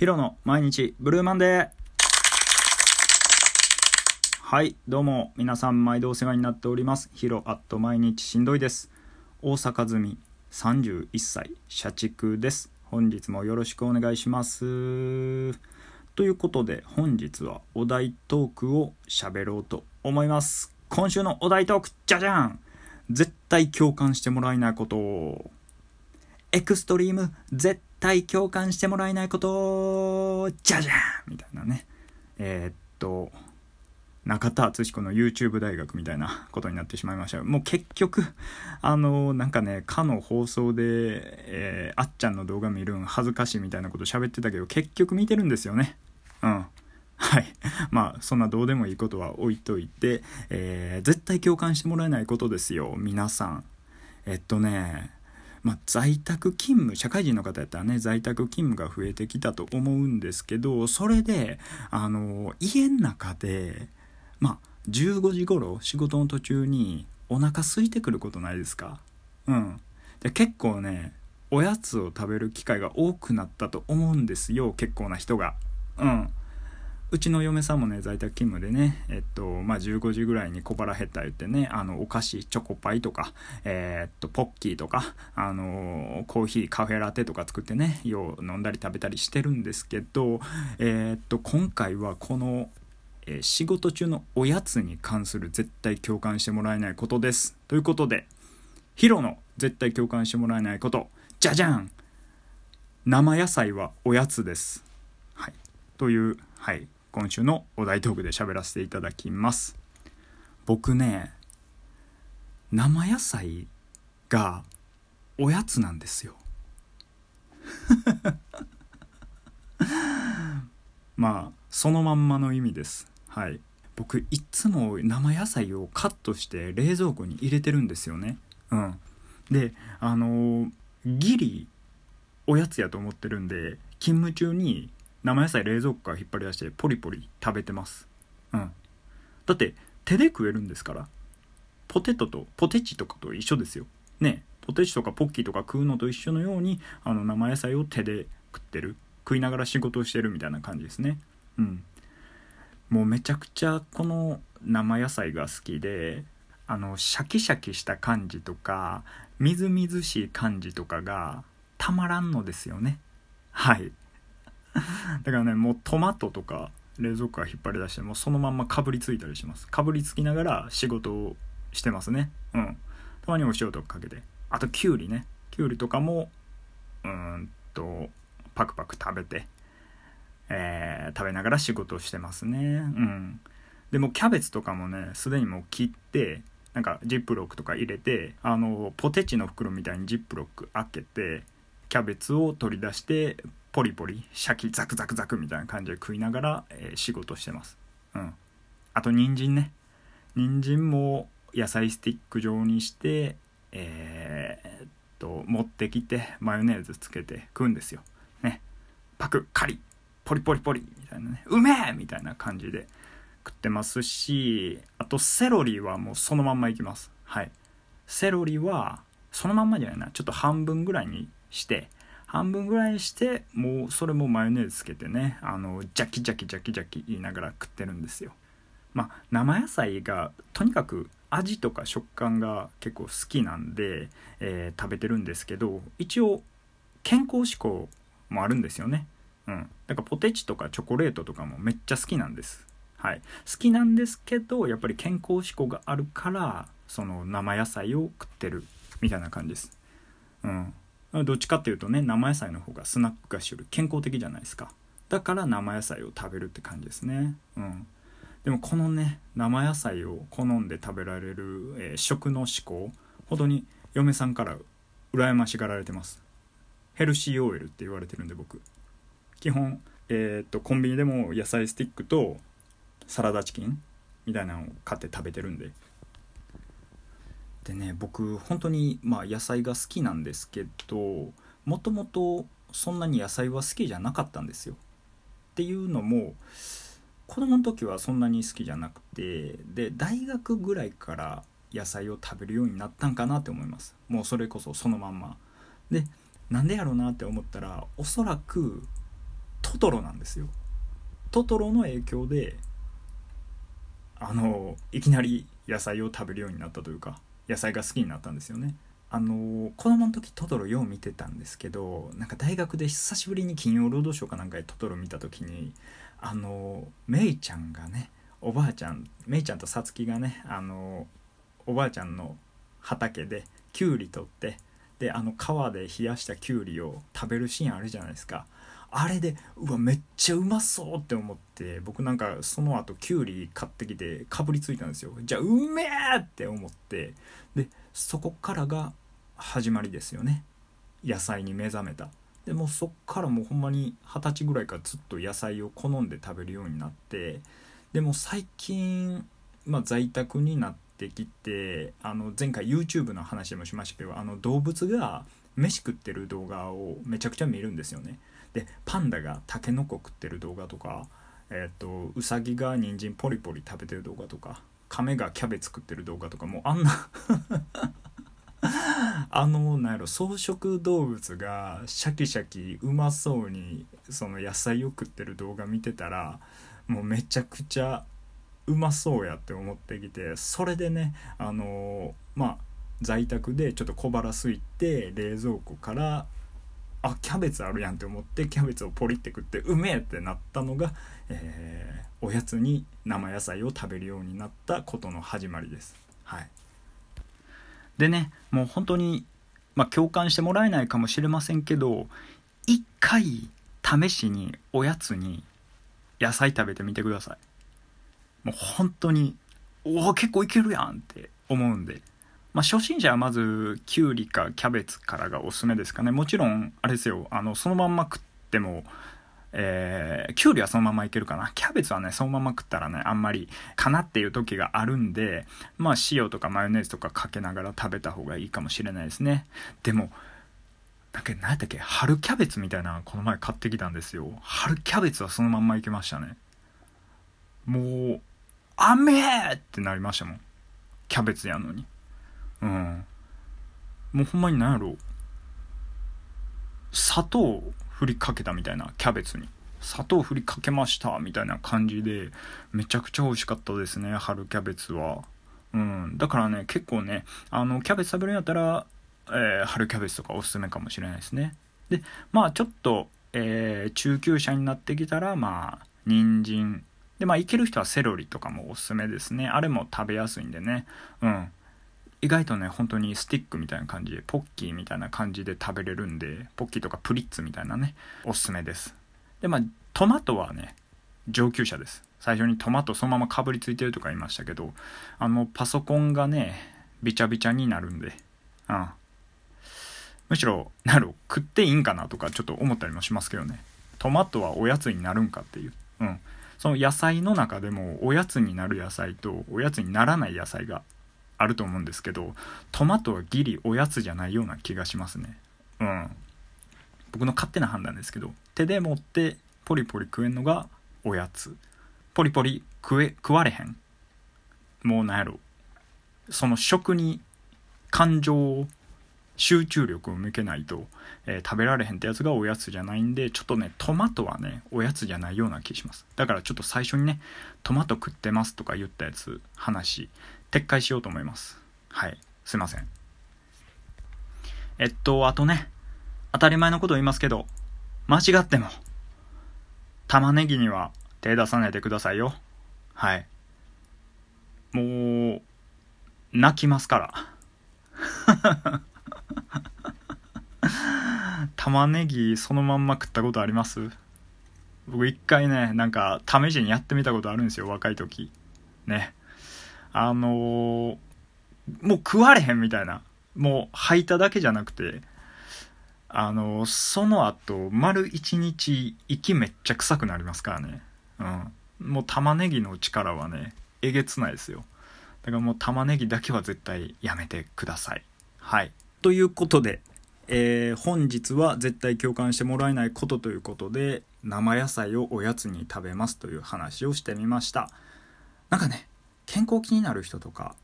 ヒロの毎日ブルーマンデー。はいどうも皆さん毎度お世話になっております。ヒロアット毎日しんどいです。大阪住み31歳社畜です。本日もよろしくお願いします。ということで本日はお題トークを喋ろうと思います。今週のお題トークじゃじゃん。絶対共感してもらえないことを。エクストリーム絶対共感してもらえないことじゃじゃんみたいなねえー、っと中田敦彦の YouTube 大学みたいなことになってしまいましたもう結局あのなんかねかの放送で、えー、あっちゃんの動画見るん恥ずかしいみたいなこと喋ってたけど結局見てるんですよねうんはい。まあ、そんなどうでもいいことは置いといて、えー、絶対共感してもらえないことですよ、皆さん。えっとね、まあ、在宅勤務社会人の方やったらね在宅勤務が増えてきたと思うんですけどそれであの家の中でまあ15時頃仕事の途中にお腹空いてくることないですか？うん。で結構ねおやつを食べる機会が多くなったと思うんですよ結構な人が。うん。うちの嫁さんもね在宅勤務でねえっとまあ15時ぐらいに小腹減った言ってねあのお菓子チョコパイとかえー、っとポッキーとかあのコーヒーカフェラテとか作ってねよう飲んだり食べたりしてるんですけどえー、っと今回はこのえ仕事中のおやつに関する絶対共感してもらえないことです。ということで、ヒロの絶対共感してもらえないこと、じゃじゃん生野菜はおやつです。はい。という、はい。今週のお題トークで喋らせていただきます。僕ね生野菜がおやつなんですよ。まあそのまんまの意味です。はい。僕いつも生野菜をカットして冷蔵庫に入れてるんですよね。うん。であのー、ギリおやつやと思ってるんで勤務中に生野菜冷蔵庫から引っ張り出してポリポリ食べてます。うん。だって手で食えるんですから。ポテトとポテチとかと一緒ですよ。ねポテチとかポッキーとか食うのと一緒のようにあの生野菜を手で食ってる。食いながら仕事をしてるみたいな感じですね。うん。もうめちゃくちゃこの生野菜が好きであのシャキシャキした感じとかみずみずしい感じとかがたまらんのですよね。はい。だからねもうトマトとか冷蔵庫から引っ張り出してもうそのまんまかぶりついたりします。かぶりつきながら仕事をしてますね。うん。たまにお塩とかかけて。あときゅうりね。きゅうりとかもうんとパクパク食べてえー、食べながら仕事をしてますね。うん。でもキャベツとかもねすでにもう切ってなんかジップロックとか入れてあのポテチの袋みたいにジップロック開けてキャベツを取り出してポリポリシャキザクザクザクみたいな感じで食いながら、えー、仕事してます。うん。あと人参ね。人参も野菜スティック状にしてえー、っと持ってきてマヨネーズつけて食うんですよ。ね。パクカリポリポリポリみたいなね。うめえみたいな感じで食ってますしあとセロリはもうそのまんまいきます。はい。セロリはそのまんまじゃないな。ちょっと半分ぐらいにして半分ぐらいしてもうそれもマヨネーズつけてねあのジャキジャキジャキジャキ言いながら食ってるんですよ。まあ生野菜がとにかく味とか食感が結構好きなんで、えー、食べてるんですけど一応健康志向もあるんですよね。うん。だからポテチとかチョコレートとかもめっちゃ好きなんです。はい。好きなんですけどやっぱり健康志向があるからその生野菜を食ってるみたいな感じです。うん。どっちかっていうとね生野菜の方がスナック菓子より健康的じゃないですか。だから生野菜を食べるって感じですね。うん。でもこのね生野菜を好んで食べられる、えー、食の思考ほどに嫁さんから羨ましがられてます。ヘルシー OL って言われてるんで僕。基本えー、っとコンビニでも野菜スティックとサラダチキンみたいなのを買って食べてるんで。でね僕本当にまあ野菜が好きなんですけどもともとそんなに野菜は好きじゃなかったんですよ。っていうのも子供の時はそんなに好きじゃなくてで大学ぐらいから野菜を食べるようになったんかなって思います。もうそれこそそのまんま。でなんでやろうなって思ったらおそらくトトロなんですよ。トトロの影響であのいきなり野菜を食べるようになったというか野菜が好きになったんですよね。あの子供の時トトロよう見てたんですけどなんか大学で久しぶりに金曜ロードショーかなんかでトトロ見た時にあのメイちゃんがねおばあちゃんメイちゃんとさつきがねあのおばあちゃんの畑できゅうり取ってであの川で冷やしたきゅうりを食べるシーンあるじゃないですか。あれでうわめっちゃうまそうって思って僕なんかその後きゅうり買ってきてかぶりついたんですよ。じゃあうめえって思って。でそこからが始まりですよね。野菜に目覚めた。でもそっからもうほんまに二十歳ぐらいからずっと野菜を好んで食べるようになって。でも最近、まあ、在宅になってきてあの前回 YouTube の話もしましたけどあの動物が飯食ってる動画をめちゃくちゃ見るんですよね。でパンダがタケノコ食ってる動画とかえっ、ー、とウサギが人参ポリポリ食べてる動画とか亀がキャベツ食ってる動画とかもうあんな あのなんやろ草食動物がシャキシャキうまそうにその野菜を食ってる動画見てたらもうめちゃくちゃうまそうやって思ってきてそれでねあのまあ在宅でちょっと小腹すいて冷蔵庫からあキャベツあるやんって思ってキャベツをポリって食ってうめえってなったのが、えー、おやつに生野菜を食べるようになったことの始まりです。はい、でねもう本当に、まあ、共感してもらえないかもしれませんけど一回試しにおやつに野菜食べてみてください。もう本当におお結構いけるやんって思うんでまあ、初心者はまずきゅうりかキャベツからがおすすめですかねもちろんあれですよあのそのまんま食ってもえー、きゅうりはそのままいけるかな。キャベツはね、そのまま食ったらね、あんまりかなっていう時があるんで、まあ塩とかマヨネーズとかかけながら食べた方がいいかもしれないですね。でも、だけ何やったっけ春キャベツみたいなこの前買ってきたんですよ。春キャベツはそのまんまいけましたね。もう、雨ってなりましたもん。キャベツやのに。うん。もうほんまに何やろ。砂糖振りかけたみたいなキャベツに。砂糖振りかけましたみたいな感じでめちゃくちゃ美味しかったですね春キャベツは。うん。だからね結構ねあのキャベツ食べるんやったら、えー、春キャベツとかおすすめかもしれないですね。でまあちょっと、えー、中級者になってきたらまあ人参。でまあいける人はセロリとかもおすすめですね。あれも食べやすいんでね。うん。意外とね本当にスティックみたいな感じでポッキーみたいな感じで食べれるんでポッキーとかプリッツみたいなねおすすめです。でまあトマトはね上級者です。最初にトマトそのままかぶりついてるとか言いましたけどあのパソコンがねびちゃびちゃになるんでうんむしろなる食っていいんかなとかちょっと思ったりもしますけどね。トマトはおやつになるんかっていう。うん。その野菜の中でもおやつになる野菜とおやつにならない野菜があると思うんですけどトマトはギリおやつじゃないような気がしますね。うん。僕の勝手な判断ですけど手で持ってポリポリ食えんのがおやつ。ポリポリ食え食われへん。もうなんやろ。その食に感情を集中力を向けないと、えー、食べられへんってやつがおやつじゃないんでちょっとねトマトはねおやつじゃないような気します。だからちょっと最初にねトマト食ってますとか言ったやつ話。撤回しようと思います。はい。すいません。えっと、あとね、当たり前のこと言いますけど、間違っても、玉ねぎには手出さないでくださいよ。はい。もう、泣きますから。玉ねぎそのまんま食ったことあります？僕一回ね、なんか試しにやってみたことあるんですよ、若い時。ね。あのー、もう食われへんみたいな。もう吐いただけじゃなくて、あのー、その後、丸一日息めっちゃ臭くなりますからね。うん。もう玉ねぎの力はね、えげつないですよ。だからもう玉ねぎだけは絶対やめてください。はい。ということで、えー、本日は絶対共感してもらえないことということで生野菜をおやつに食べますという話をしてみましたなんかね健康気になる人とか、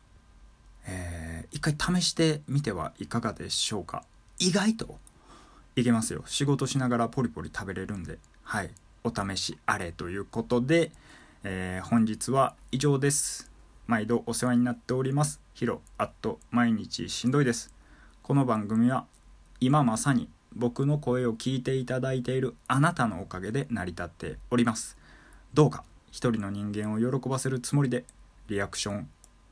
えー、一回試してみてはいかがでしょうか？意外といけますよ。仕事しながらポリポリ食べれるんではい。お試しあれということで、えー、本日は以上です。毎度お世話になっております。ヒロアット毎日しんどいです。この番組は今まさに僕の声を聞いていただいているあなたのおかげで成り立っております。どうか一人の人間を喜ばせるつもりでリアクション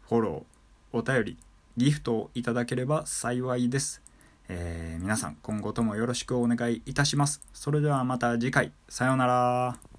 フォローお便りギフトをいただければ幸いです、えー、皆さん今後ともよろしくお願いいたします。それではまた次回。さようなら。